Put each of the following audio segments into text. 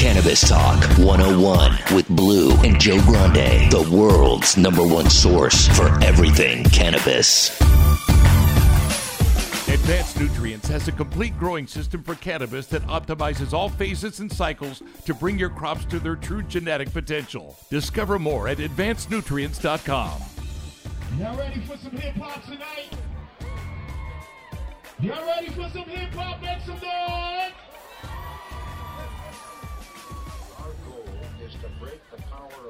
Cannabis Talk 101 with Blue and Joe Grande, the world's number one source for everything cannabis. Advanced Nutrients has a complete growing system for cannabis that optimizes all phases and cycles to bring your crops to their true genetic potential. Discover more at advancednutrients.com. Y'all ready for some hip hop tonight? Y'all ready for some hip hop? Make some noise!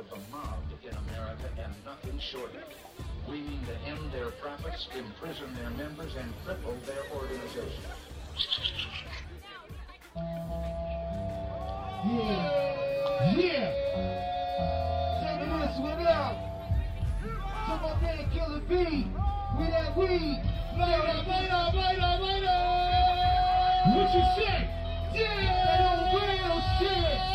Of the mob in America and nothing short of it. We mean to end their profits, imprison their members, and cripple their organization. Yeah, yeah. Take this one out. To my man Killer B. With that weed. Later, later, later, later. What you say? Yeah. That old real shit.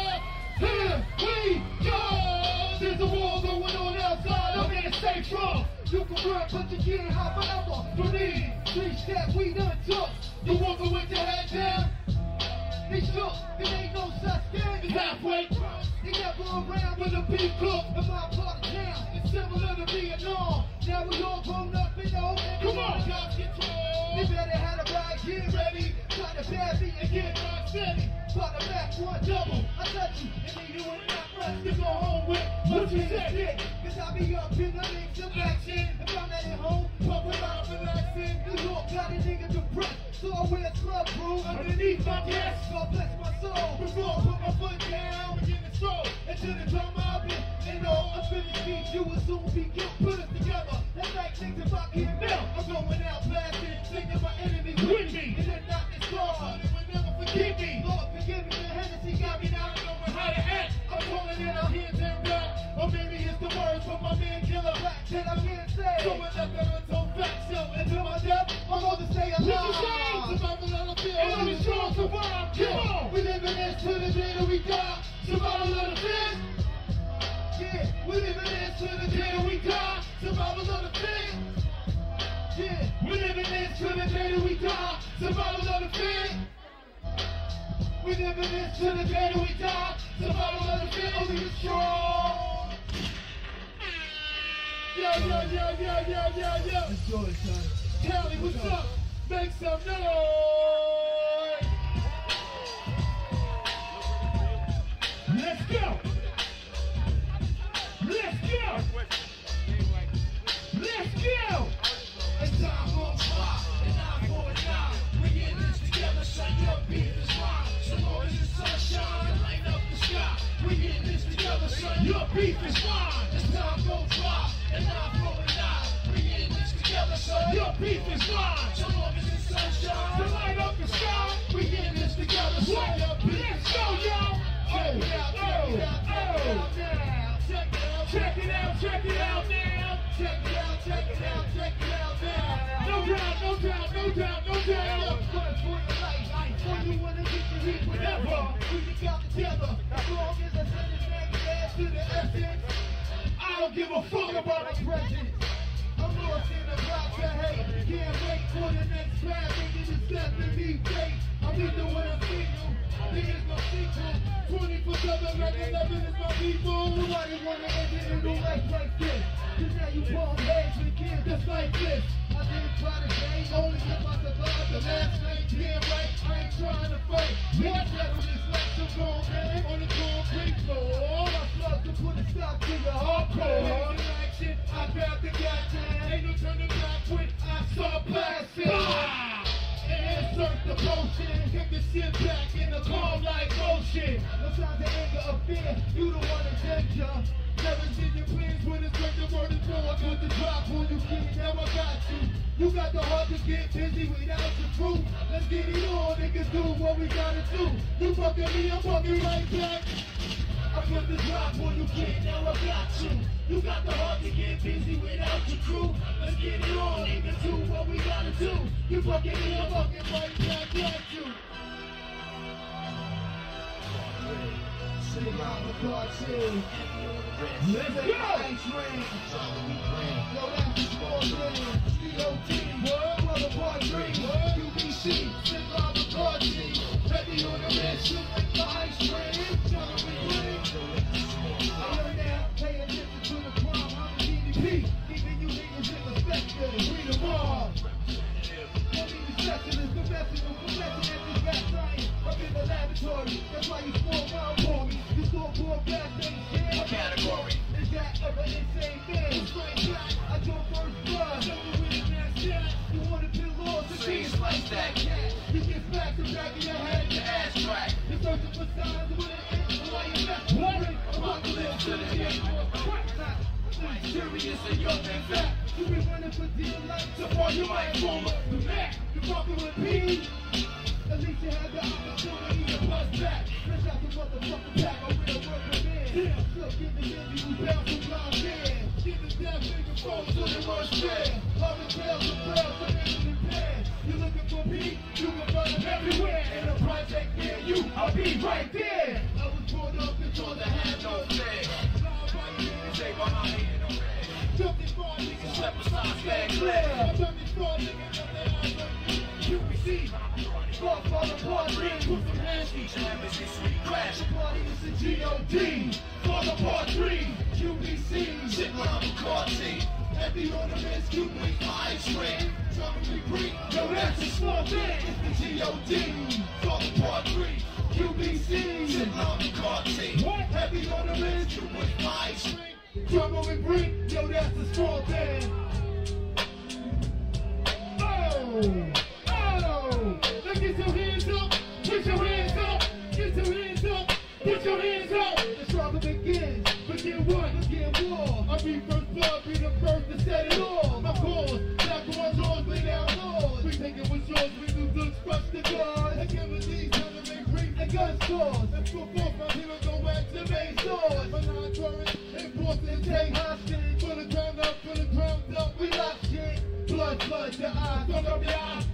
You can run, but you can't hop forever. For me, three steps we done took. You walking with your head down. They shook, there ain't no such as halfway. They never around with a big cook in my part of town. It's similar to Vietnam. Now we all grown up and know. Come on, guys, get. They better have a ride, get ready. Try to bad me and get my steady. Bought the back one double. I touch you, and then you ain't not much to go home with. What you say? Cause I be up in the links of action. I wear club crew underneath my desk. God bless my soul. Before I put my foot down, begin to stroll into the drum I've been. And all up in the beat, you will soon be killed. Put us together. That night things about getting melt. I'm going out blasting, thinking my enemies with me. And they're not this. They will never forgive me. Lord, forgive me. The Hennessy got me now. I don't know how to act. I'm calling it out here and rap. Or maybe it's the words from my man Killer Black that I can't say. So I left that untold fact. So until my death, I'm going to stay alive. We live in this to the day that we die. Survival of the. Only the strong. Yo, yo, yo, yo, yo, yo, yo. Enjoy, son. Kelly, what's up? Make some noise. Beef is mine. As time goes by, and I'm nine. We in this together, so your beef is mine. So long as the sun shines and light up the sky. We in this together, so your beef is mine. Let's go, y'all. Oh, oh, oh. Check it out, check it out now. Check it out, check it out, check it out now. No doubt, no doubt, no doubt. 7 like 11 is my people. Nobody wanna in no life like this. You heads with kids just like this. I didn't try to only if I the last night. Damn right, I ain't trying to fight. Man on the concrete floor? I slug to put a stop to the hardcore. Action, I grab the goddamn. Ain't no turning back when I start blasting. The potion, kick the shit back in the calm like ocean. No signs of anger or fear, you want to danger. Never seen your plans when it's like the word is born. Put the drop on you, kid, now I got you. You got the heart to get busy without the truth. Let's get it on, niggas do what we gotta do. You fucking me, I'm fucking right back. I put the drop on you, kid, now I got you. You got the heart to get busy without your crew. Let's get it on, do what we gotta do. You fucking me, I'm fucking right back at you. Sing out the cartoon. Let's go! Yo, that's the score. DOT, Serious and young and fat. You been running for dear life, so far you might form the Mac. You fucking with me. At least you had the opportunity to bust back. Fresh out the motherfucking pack, a real worker man. Yeah, look in the end, you bound to blind man. Give the death nigga phone to the rush man. Love and tales and prayers crash. The party is the G.O.D. Part 3, QBC, Shit Love McCarthy. Heavy ornaments, keep me ice cream. Trouble we bring, yo, that's a small thing. It's the G.O.D. Father Part 3, QBC, Shit Love McCarthy. Heavy ornaments, keep me ice cream. Trouble we bring, yo, that's a small thing. Oh! Oh! Now get your hands up! Get your hands up! Get your hands up! The struggle begins. Begin what? Begin war. I be first blood, be the first to set it off. My cause, black on doors, lay down laws. We think it was yours, we do good, crush the guards. I can't believe how to make grief and gun stores. And for forth, my hero go back to main source. But now I'm current, enforce and take hostage. Put the ground up, put the ground up, we lock shit. Blood, blood, the eyes, fuck up your optic.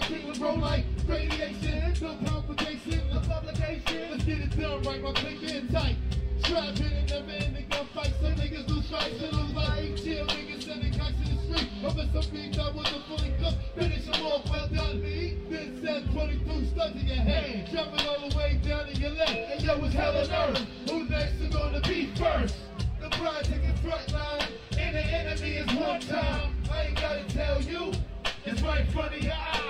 Kingdom, roll like radiation. No complication, no publication. Let's get it done right, my click in tight. Trap hit and never ending gunfight. Some niggas lose fights and lose life. Chill niggas sending kites in the street. Over some beats I wasn't fully cooked. Finish them off, well done, me. Then said 22 studs in your hand. Jumping all the way down to your left. And yo, it's hell on earth. Who next is gonna be first? The bride taking front line. And the enemy is one time. I ain't gotta tell you. It's right in front of your eye.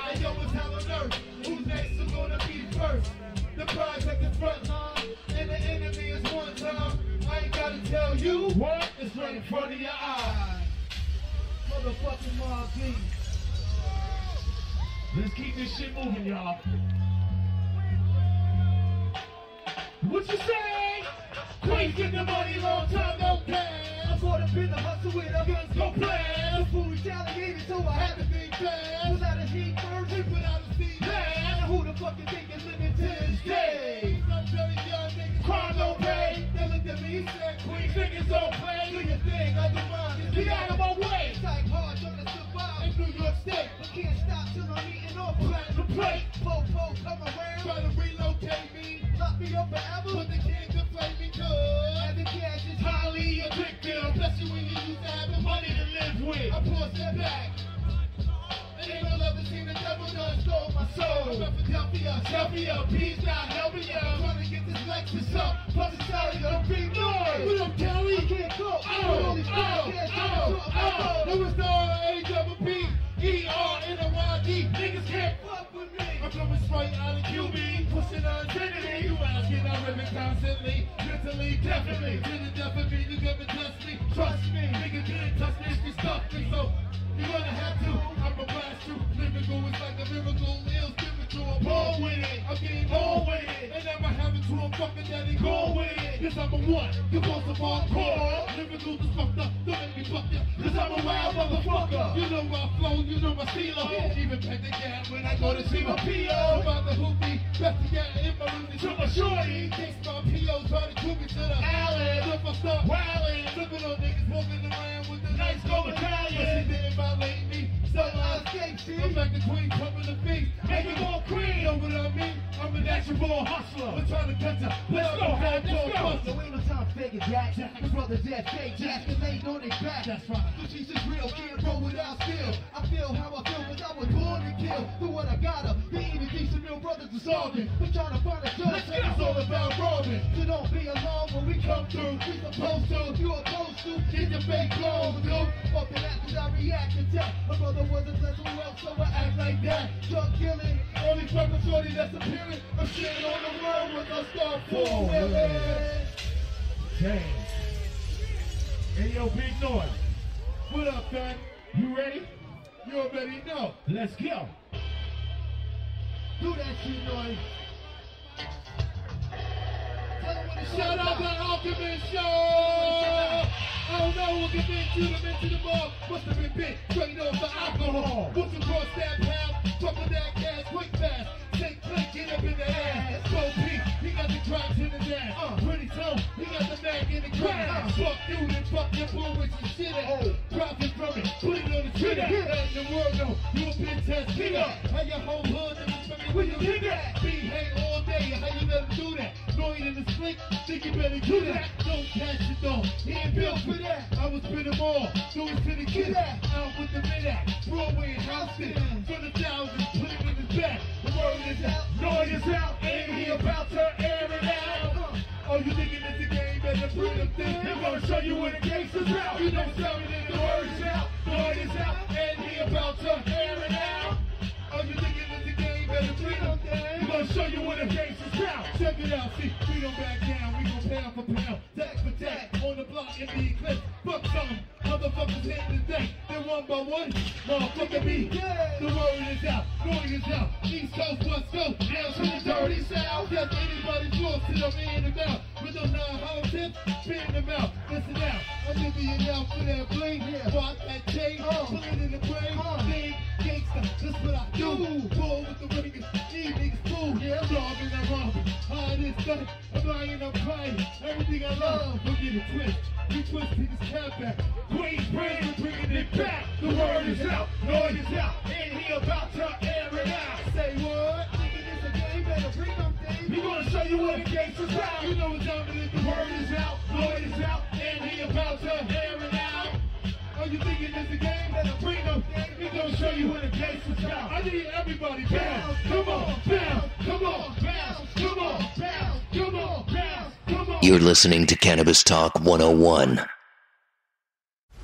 First? The bride taking front line. And the enemy is one time. I ain't gotta tell you. What? It's right in front of your eyes. Motherfucking Mobb Deep. Let's keep this shit moving, y'all. What you say? Queens get the money, long time no pay. I bought up in the hustle with a guns go play. The fool retaliated, so I had to be fast. Without a heat first, we put out a seed. And who the fuck you think is to this day. Crime pay. They looked at me, said, niggas don't play. Do your thing, I hard, to survive in New York State. But can't I'm eating off plate. Come around. Try to relocate me. Lock me up forever. The cash is highly addictive. When you used to money to live with. I back. Ain't no love to see the devil done stole my soul. Philadelphia, Philadelphia, peace not helping ya. I'm trying to get this Lexus up. Plus out of your big noise. What up, Kelly? I can't go. Oh, oh, oh, oh. There was no A double P. E-R-N-O-Y-D. Niggas can't fuck with me. I'm coming straight out of QB. Pushing on infinity. You asking, I rip it constantly. Mentally, definitely. To the death of me, you never touch me. Trust me. Nigga can't touch me you stuck me. So you're gonna have to. I'ma blast you. Lyrical is like a miracle. Ill spiritual. Roll with it. I'm getting roll with it. And I'ma have it to a fucking daddy. Go with it. Cause I'm a one. You're supposed to fall core. Lyrical is fucked up. Don't make me fuck ya. Cause I'm a wild motherfucker. You know I flow. You know I steal Even pack the gas when I go to see my P.O. About the hoopy. Best to get in my room to my shorty. Takes my P.O. Try to took me to the alley. If I start wildin'. I'm like the queen coming to feast. Make it more cream. Know what I mean? I'm a natural hustler. I'm trying to catch up. Let's go. Let's go. So ain't no time to fake it, Jack. My brothers that fake Jack, cause they on their back. That's right. So she's just real, can't roll without skill. I feel how I feel, cause I was born to kill. Do what I gotta. They even decent real brothers are starving. But trying to find a judge, and it's all about robbing. So don't be alarmed when we come through. We supposed to, you opposed to. Get your fake clothes, dude. Fuck the that, cause I react to tell. My brother wasn't blessed with so I act like that. Drug killing, Only fucking shorty that's appearing. I'm shitting on the world with a star Whoa, full whoa, of Hey, yo, big noise. What up, son? You ready? You already know. Let's go. do that shit, noise. Shout out to Alchemist Show! I don't know what can make you them into the ball. Must have been bit straight off the alcohol. Once you cross that path, trouble that gas quick fast. Take click, get up in the ass. Go Pete, he got the cracks in the dash. Uh, pretty soon, he got the mag in the crack. Fuck you, then fuck your bull with some shit at. Profit from it, put it on the Twitter. Let the world know you a bitch ass nigga. How your whole hood niggas fucking with you nigga. Be hate all day, how you let him do that? Going in the slick, think you better do that. Don't catch it though, he ain't built for that. I was spin them all, so it's finna get that. Out with the mid act, Broadway and Houston. For the thousands, put it in his back. The word is out, noise is out, and he about to air it out. Oh, you thinking it's a game, better bring them things. They're gonna show you where the gangsters out. You know, tell me that the word out, noise is out, and he about to air it out. Oh, you thinking it's a game, better bring them things. We're gonna show you where the gangsters out. Check it out, see, we don't back down, we gon' pound for pound, tack for tack, on the block in the eclipse. Fuck some motherfuckers here today. Then one by one, motherfucker me. The word is out, noise is out. East Coast, West Coast, down to the dirty south. Yes, anybody's forced to them in and out. With those nine hollow tips, spin them out. Listen out, I'm giving you out for that bling. Watch that chain, uh. pull it in the brain. Uh. Big gangsta, that's what I do. Pull with the ringers, these niggas cool. Yeah, I'm dogging, I'm robbing. Hard is done, I'm lying, I'm crying. Everything I love, don't get it twist. We twist take this cap back. Queen's brain, we're bringing it back. The word is out, noise is out, and he about to air it out. Say what? Thinking it's a game, better bring things. We gonna show you what the gangsters out. You know what time it is. The word is out, noise is out, and he about to air it out. Are you thinking it's a game? Better bring them. We gonna show you what the gangsters out. I need everybody bounce. Come on, bounce. Come on, bounce. Come on, bounce. Come on, bounce. Come on. You're listening to Cannabis Talk 101.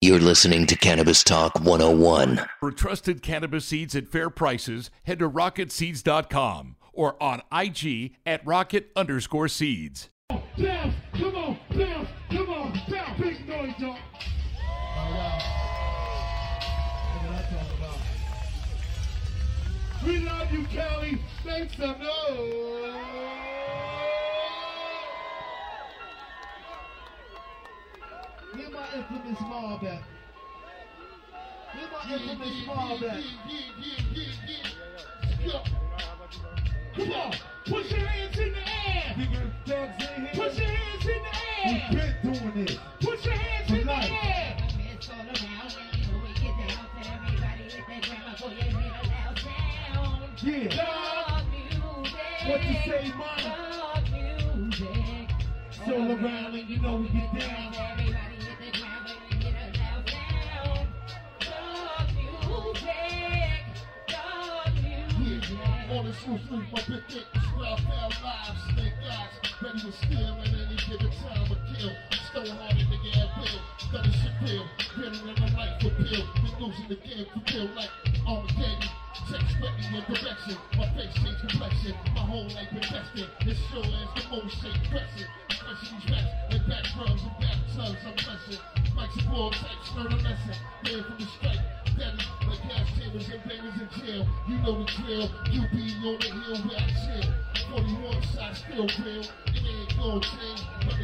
You're listening to Cannabis Talk 101. For trusted cannabis seeds at fair prices, head to rocketseeds.com or on IG at rocket underscore seeds. Bounce, come on, bounce, come on, bounce, big noise, y'all. We love you, Kelly. Make some noise. Infamous small back. Hear my infamous. Come on, put your hands in the air. Nigga, thugs in here. Put your hands in the air. We air. been doing this. Put your hands in the air. Yeah. Dog What you say? Stroll around and you know we get down. The shoe sleep, my big dick, scrap out live, snake eyes, ready to steal at any given time or kill. Stone hearted nigga at Bill, study shit bill, better than a life for pill. Been losing the game for pill like Armageddon. Sex sweating in direction, my face change complexion, my whole life invested. This show is the most shake pressing. These raps like back drums and bathtubs, I'm blessing. Mike's a ball type, learn a lesson. Learn from the strike, deadly chambers and bangers in jail. You know the drill, you be on the hill where I chill. 41 shots still real,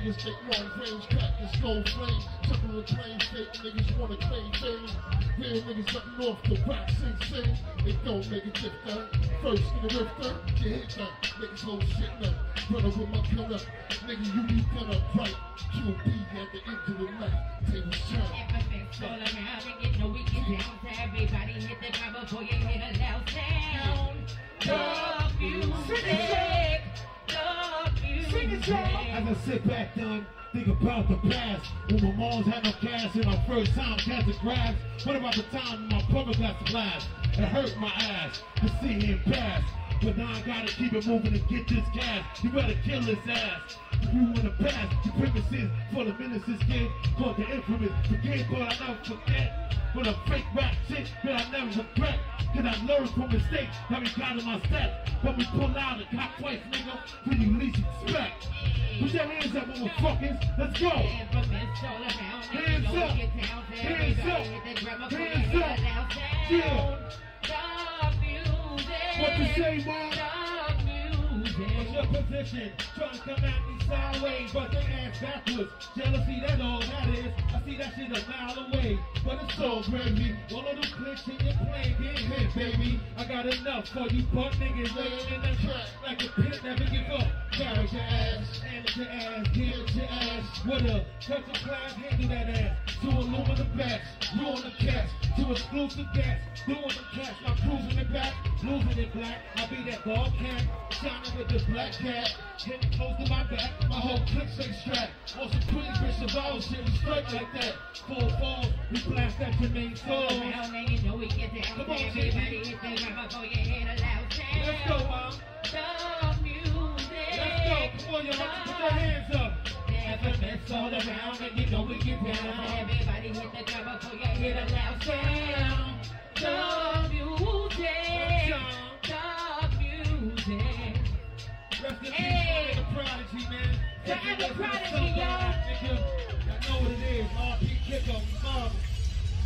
niggas take long range, crack flame. The claim, fake niggas wanna claim fame. Niggas north, the sing. It don't make a difference. First rifter, you hit that. Niggas hold shit. Brother with my. Nigga, you be up right. QB at the end of the night. Table shot. Sing it, y'all. As I sit back done, think about the past. When my moms had no cash and my first time got the. What about the time my brother got blast? It hurt my ass to see him pass. But now I gotta keep it moving to get this cash. You better kill his ass. You wanna pass the premises for the ministers kid called the infamous. Forget, but I never forget. But a fake rap shit that I never regret. Cause I learned from mistakes that we got in my step. But we pull out and cop twice, nigga, when you least expect. Put your hands up, motherfuckers. Let's go. Hands up. Hands up. Hands up. Yeah. What you say, mom? Your position? Trying to come at me sideways, but they ass backwards. Jealousy, that's all that is. I see that shit a mile away, but it's so gravy. All of them clicks in your plane, get hit, baby. I got enough for you butt niggas laying in that track like a pit, never give up. Carry your ass, and your ass, get your ass. With a touch of class, handle that ass. To aluminum bats, you on the cats. To exclusive gas, doing the cash. I'm cruising it back, losing it black. I be that ball cat, shining with the black cat. Getting close to my back, my whole clip say strap. On some pretty bitch survival shit, we straight like that. Full fall, we blast that Jermaine soul. Come on, JD. Let's go, mom. Let's go. Come on, y'all. Put your hands up. All around, and you know we get down. Everybody hit the drum before you hear the loud sound. The to Prodigy, something y'all. like Y'all know what it is. RPK. nigga, mom.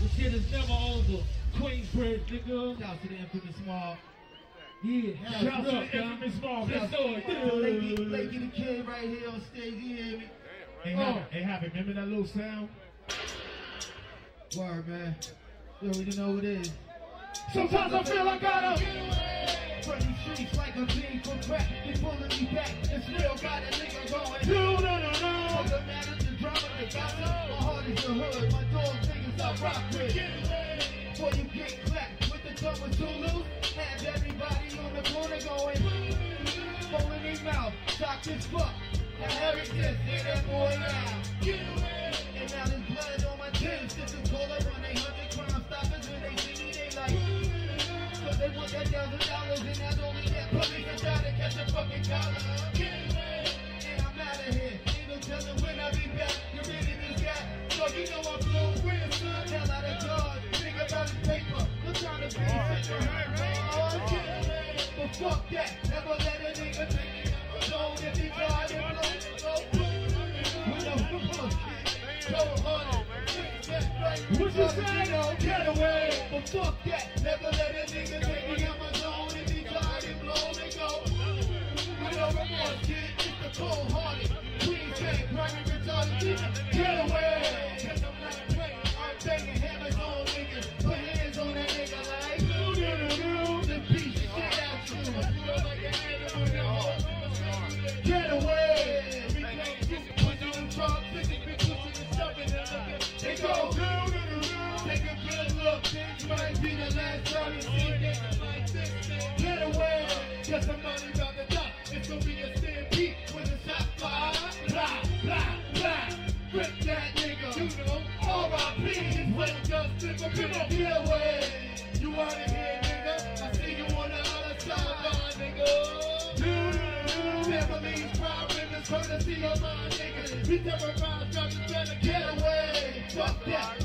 The shit is never over. Queensbridge, nigga. Shout to the infamous small. Yeah, shout out to the infamous small. Let's do it. Lady, Lady the kid right here on stage, you hear me? Hey. Happy, hey, Happy, remember that little sound? Word, man. You already know what it is. Sometimes I feel like I gotta Run these streets like a team for crack. They pulling me back. And still got a nigga going. No, no, no, no. Doesn't matter the drama, the gossip. My heart is the hood. My dog niggas I rock with. Before you get clapped with the tongue with Zulu, have everybody on the corner going. Foaming their mouth, shocked as fuck. Now Harry just hear that boy now. And now there's blood on my chin. Sisters call up on they hundred crime stoppers when they see me, they like. Cause they want that thousand dollars and not only that, police are trying to catch a fucking collar. And I'm out of here. Ain't no telling when I be back. You really just got. So you know I'm son. Hell out of. Think about his paper. To hard But fuck that. Never let a nigga it. Alone if he tried and blow. With no you say? Get away, but fuck that. Never let a nigga take me my zone if he go. It's the cold hearted. Queen K, primary retarded. Get away. Get away. You want it here, nigga? I see you on the other nigga. Family's problems, courtesy of my. We terrorize, got to better get away. Fuck that.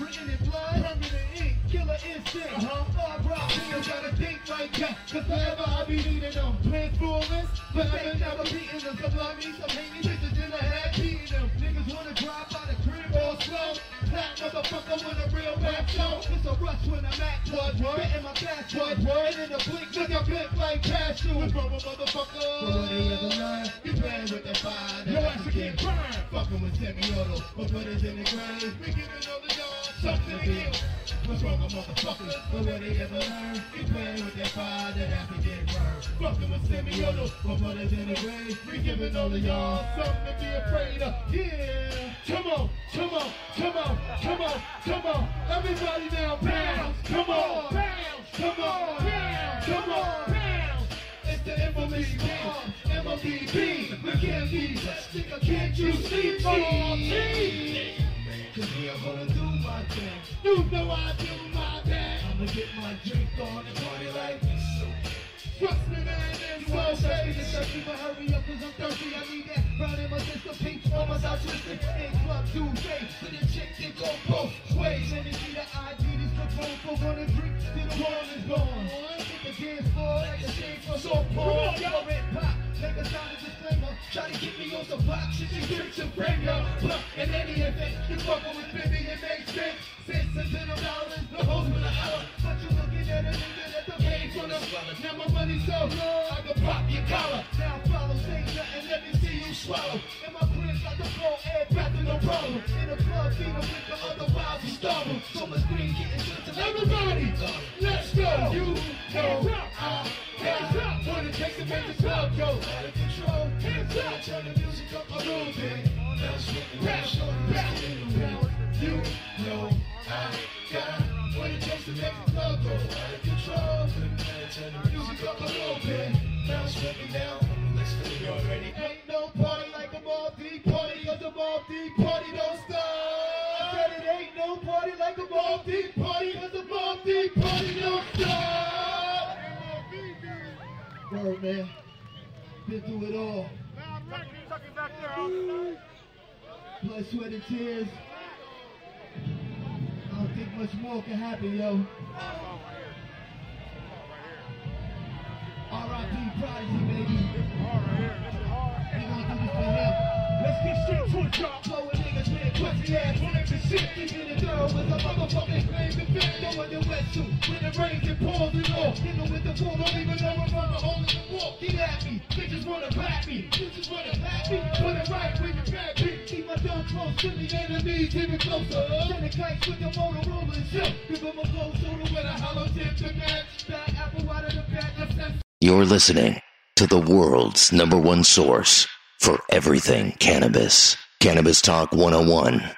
Written in blood. Permanent ink. Killer instinct. Uh-huh. Bob Rock. Niggas gotta think like that. Cause forever I be needing them. Transformers. But I ain't never beating them. Some love me. Some hate me. Bitches in the head beating them. Niggas wanna drive by the crib all slow. That motherfucker with a real rap show. It's a rush when I'm at blood. Getting my fast blood. And in the blink, nigga blink like cashew. It's from a motherfucker. But Fucking with semi-auto. But put in the grave. We giving all the dogs something to heal. What's wrong with motherfuckers? But what they ever learn? You playing with that fire that has to get. Fucking with semi-auto. But put in the grave. We giving all of y'all something to be afraid of. Yeah. Come on, come on, come on, come on, come on. Everybody now, bounce. Come on, bounce. Come on, bounce. Come on, bounce. It's the dance. MOBB. We can't be. Nigga, can't you see me? Cause we are gonna do my thing. You know I do my thing. I'ma get my drink on and party like this. Trust me, man, it's so crazy. Thirsty, but hurry up, cause I'm thirsty. I need that round in my system, pink, almost autistic. In club Tuesday, for the chick that go both ways. And you see the ID, this control for gonna drink till so red pop, a. Try to me on some shit, you drinks and frame yo. In any event, you with 50 and makes sense. Cents and ten dollars, no hoes hour. But you looking at a nigga that the Now my money so low, I can pop your collar. Now follow swallow. And my friends got the flow and back to no problem. In the club, feed them with the other wild and starve So much green getting to Everybody, let's go. You know I the club go out of control. Hands up. Turn the music up a little bit. Bounce, bounce, bounce. You know I got what it takes to make the club go out of control. Turn the music up a little bit. Bounce me now. Let's go. Already ain't no party like a Maltese party, cause a Maltese party don't stop. I said it ain't no party like a Maltese party, cause a Maltese party don't stop. Word, man. Been through it all. Blood, sweat, and tears. I don't think much more can happen, yo. R.I.P. Prodigy, baby. We gonna do this for him. Let's get straight to it, y'all. Pussy ass shit. The with a motherfucking claim to fit. Rains. Hit with the don't even know I'm in the. Get at me, bitches wanna back me. Bitches wanna back me. Put it right with your back close to enemies even closer. Send with shit. Give them a with a hollow tip to match. Apple out of the You're listening to the world's number one source for everything cannabis. Cannabis Talk 101.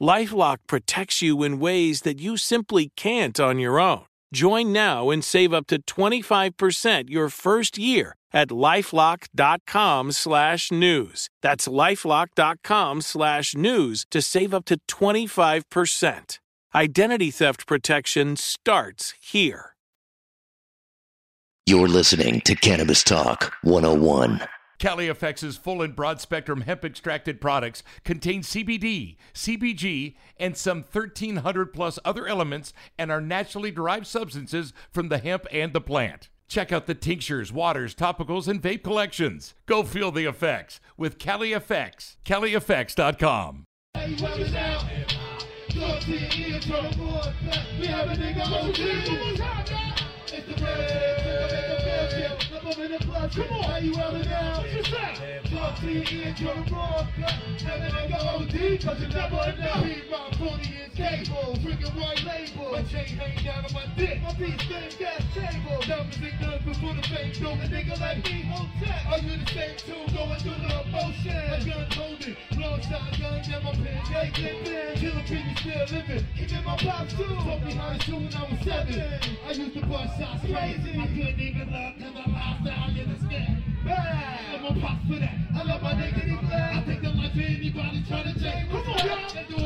Lifelock protects you in ways that you simply can't on your own. Join now and save up to 25% your first year at lifelock.com slash news. That's lifelock.com slash news to save up to 25%. Identity theft protection starts here. You're listening to Cannabis Talk 101. CaliFX's full and broad spectrum hemp extracted products contain CBD, CBG, and some 1,300 plus other elements and are naturally derived substances from the hemp and the plant. Check out the tinctures, waters, topicals, and vape collections. Go feel the effects with CaliFX. CaliFX.com. Hey, plus. Come on. How you out now? Talk to your ears, throw the board back. Have a nigga OD, cause you never know. Beat my 40 inch cable, drinking white label. My chain hang down on my dick. My piece spin gas table. Diamonds and guns before the fake dope. A nigga like me. Are you the same too? Going through the emotion. My gun holding, long shotgun, and my pen. They clipping, killing people still living. Even my pops too. Taught me how to shoot when I was seven. I used to bust shots crazy. I couldn't even love cause lost out in the sky. Bad. I'm a pop for that. I love my nigga, glad. I take the life of anybody try to take. Come on, y'all.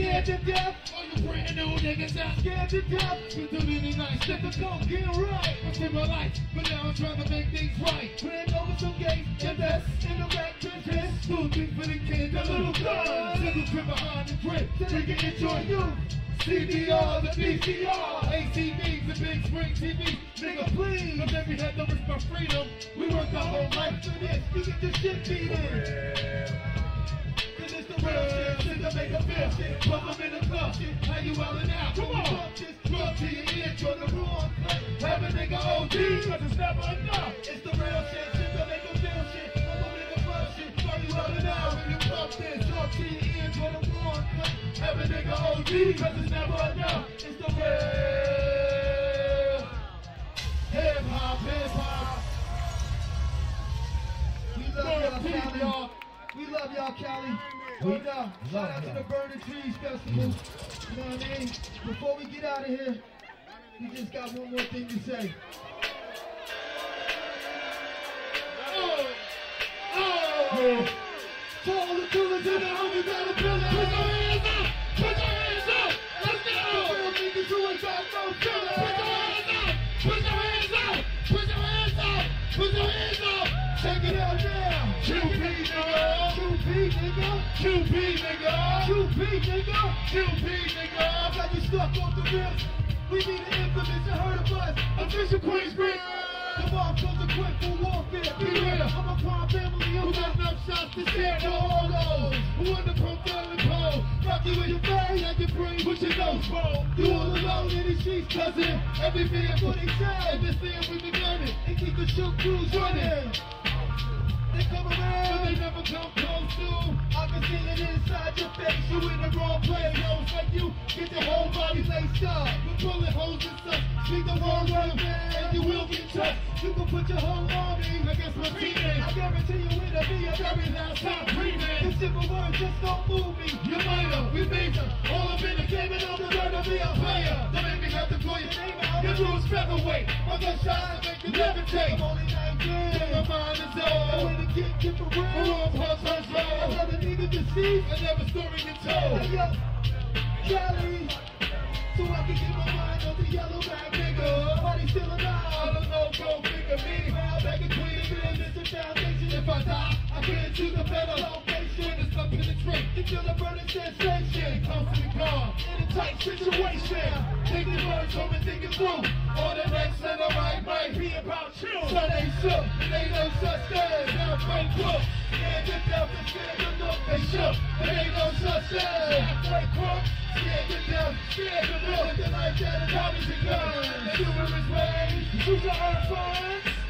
Scared to death. Oh, you brand new niggas that scared to death. Been too many nights, sick of coke, getting right. I spent my life, but now I'm trying to make things right. Praying over some gates, invest in the rap business. Do things for the kids, the little guns. Single trip behind the grip, drinking enjoy you. CDR, the VCR, ACBs, the Big Spring TV. Nigga, please, cause every head to risk my freedom. We worked our whole life for this. You get this shit beat in. Oh, Make a in the club. How you? Come on. Pump this drug to your you're the. Have a nigga it's never enough. It's the real shit, make a shit. In the club. How you you pump this drug to your you're the. Have a nigga it's never enough. It's the real hip hop, hip hop. We love y'all, Cali. We love y'all, Cali. We know. Shout out to the Burning Trees Festival. You know what I mean? Before we get out of here, we just got one more thing to say. Oh! Oh! To all the killers in the out of building. QP nigga! I got you stuck off the wrist. We need an infamous, you heard of us. Official Queensbridge. The bomb comes equipped for warfare. Be real. I'm a crime family who got enough shots to share no hollows. Who in the profile and pole. Rock you with your face like your brain with your nose bone. You all alone in the streets, cousin. Every video for they say. Understand we begun it. And keep the shoot crews running. They come around, but they never come close to. I can see it inside your face. You in the wrong place. Yo, it's like you get your whole body laced up with bullet holes and stuff. Speak the wrong word, and you will get touched. You can put your whole army against my teammate. I guarantee you it'll be a very last time breathing. The simple words just don't move me. You might have, we major. All up in the game and I'm the right to be a player. Don't make me have to call your name out. Your rules featherweight. My gunshots make you levitate. I'm only 19. My mind is old. When the kid get real. We're all past her slow. Another nigga deceased. Another story told. Hey, yo, Cali. So I can get my mind on the yellow back nigga. Body still alive. I don't know, go figure me. Now back in Queens, business and foundation. If I die, I get to the better penetrate. You feel the burning sensation. Constantly calm. In a tight situation. Take the words home and think it through. On the next and the right might be about you. They shook. It ain't no such thing. Now break crook. Scared to death and scared to look. They shook. It ain't no such thing. Break crook. Scared to death, scared to look. They like that and Tommy's a gun. Numerous ways. Use your earth funds.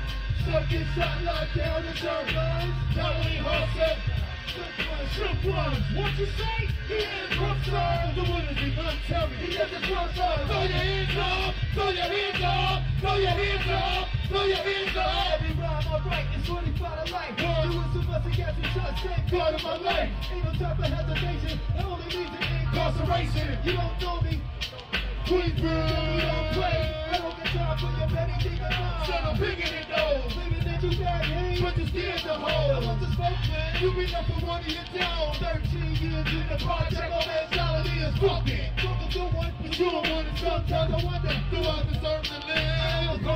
Get shot locked down in dirt lines. Totally hustle. Shook what you say? He ain't. The. He. Throw your hands up, throw your hands up, throw your hands up, throw your hands up. Every rhyme I write is 25 to life. Doing so much to get you thank God of my life. Hesitation, only incarceration. You don't me. Queensbridge, don't play. I don't get time for your petty nigga. Son of bigger one of your down. 13 years in the project, my mentality is one, but you don't want it. Sometimes I wonder, do I deserve to live?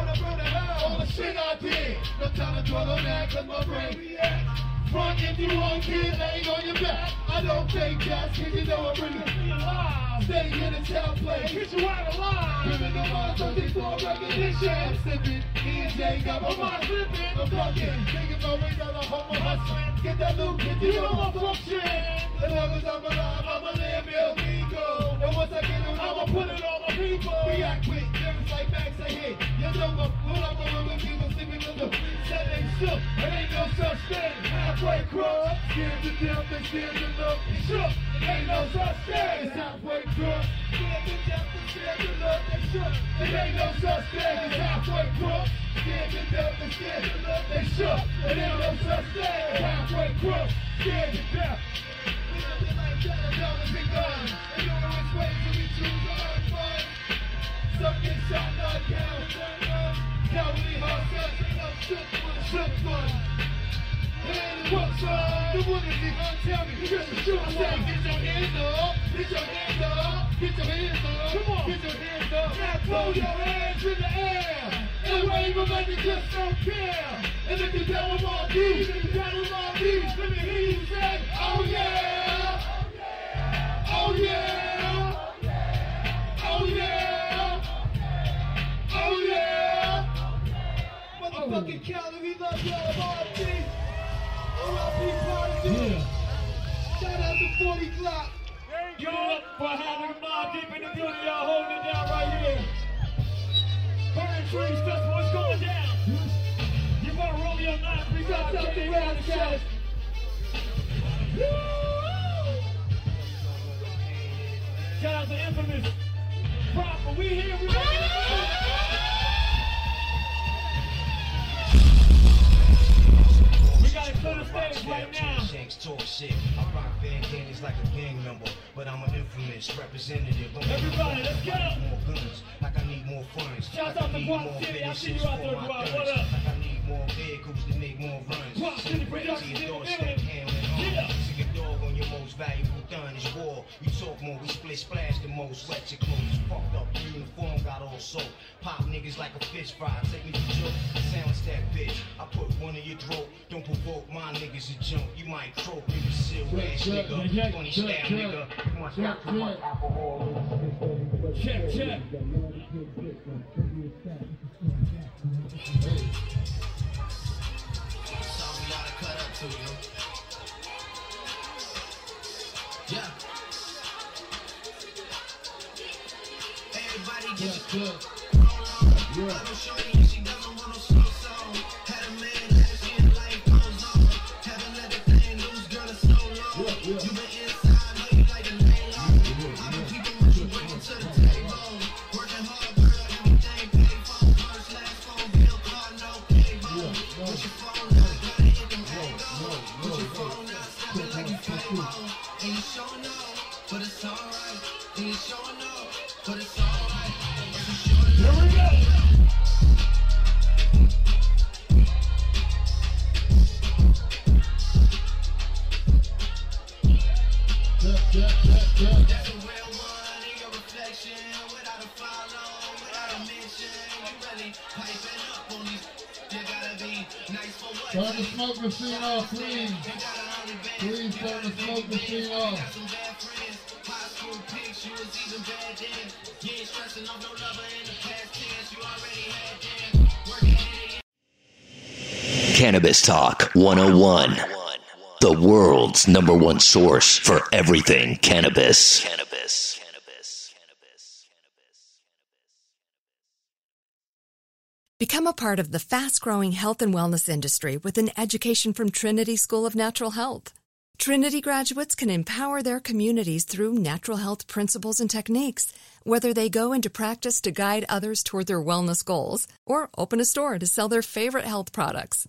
All the shit I did. No time to dwell on that, cause my brain reacts. Front if you want kid, laying on your back. I don't take gas, cause you know I'm bringing me alive. Stay in the town play, get you out alive. Criminal minds on these for recognition. I'm sipping, Jay got my mind flipping. I'm fucking, about we got a homo hustling. Get that loot, get you know my function. As long as I'm alive, I'ma live illegal. And once I get it, I'ma put it on my people. React quick, lyrics like Max I hit. You know pull up on when people sleeping on the shook. It ain't no such thing. Halfway cross, scared to death, they scared to look. They shook. It ain't no such thing. It's halfway cross, scared to death, they scared to look. They shook. It ain't no such thing. It's halfway cross, scared to death, they scared to look. They shook. It ain't no such thing. Throw your hands in the air. And wave them like you just don't care. And if you all these, if you tell them all these, let me hear you say, oh yeah. Oh yeah. Oh yeah. Oh yeah. Motherfucking Cali, we love y'all, RP. OLP Prodigy. Shout out to 40 Clock. Give it up for having Mobb Deep in the building, y'all holding it down right here. Burning trees, that's what's going down. You want Romeo 9 3 Shout out to Rascal. Shout out to Infamous. Proper, we here, we ready to go. We gotta clear the stage right now. Shanks talk shit. I rock bandanas like a gang member, but I'm an infamous representative. I'm Everybody, let's get up. More guns, like I need more funds. Shout like out to more City. I see you out there, for my Guap. guns. What up? Like I need more vehicles to make more runs. Guap City production valuable war. You talk more, we split splash the most. Wet your clothes, fucked up uniform, got all soaked. Pop niggas like a fish fry. Take me to joke. Silence that bitch. I put one in your throat. Don't provoke my niggas a jump. You might croak, nigga, seal ass nigga. Funny check. nigga. You must got too much alcohol. Check, check. Sorry, gotta cut up to you. Everybody Cannabis Talk 101. The world's number one source for everything cannabis. Cannabis. Become a part of the fast growing health and wellness industry with an education from Trinity School of Natural Health. Trinity graduates can empower their communities through natural health principles and techniques, whether they go into practice to guide others toward their wellness goals or open a store to sell their favorite health products.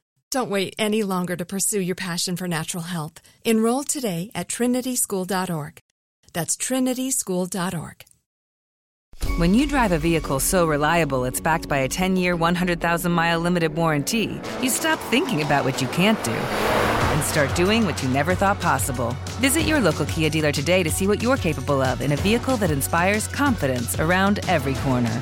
Don't wait any longer to pursue your passion for natural health. Enroll today at trinityschool.org. That's trinityschool.org. When you drive a vehicle so reliable it's backed by a 10 year, 100,000 mile limited warranty, you stop thinking about what you can't do and start doing what you never thought possible. Visit your local Kia dealer today to see what you're capable of in a vehicle that inspires confidence around every corner.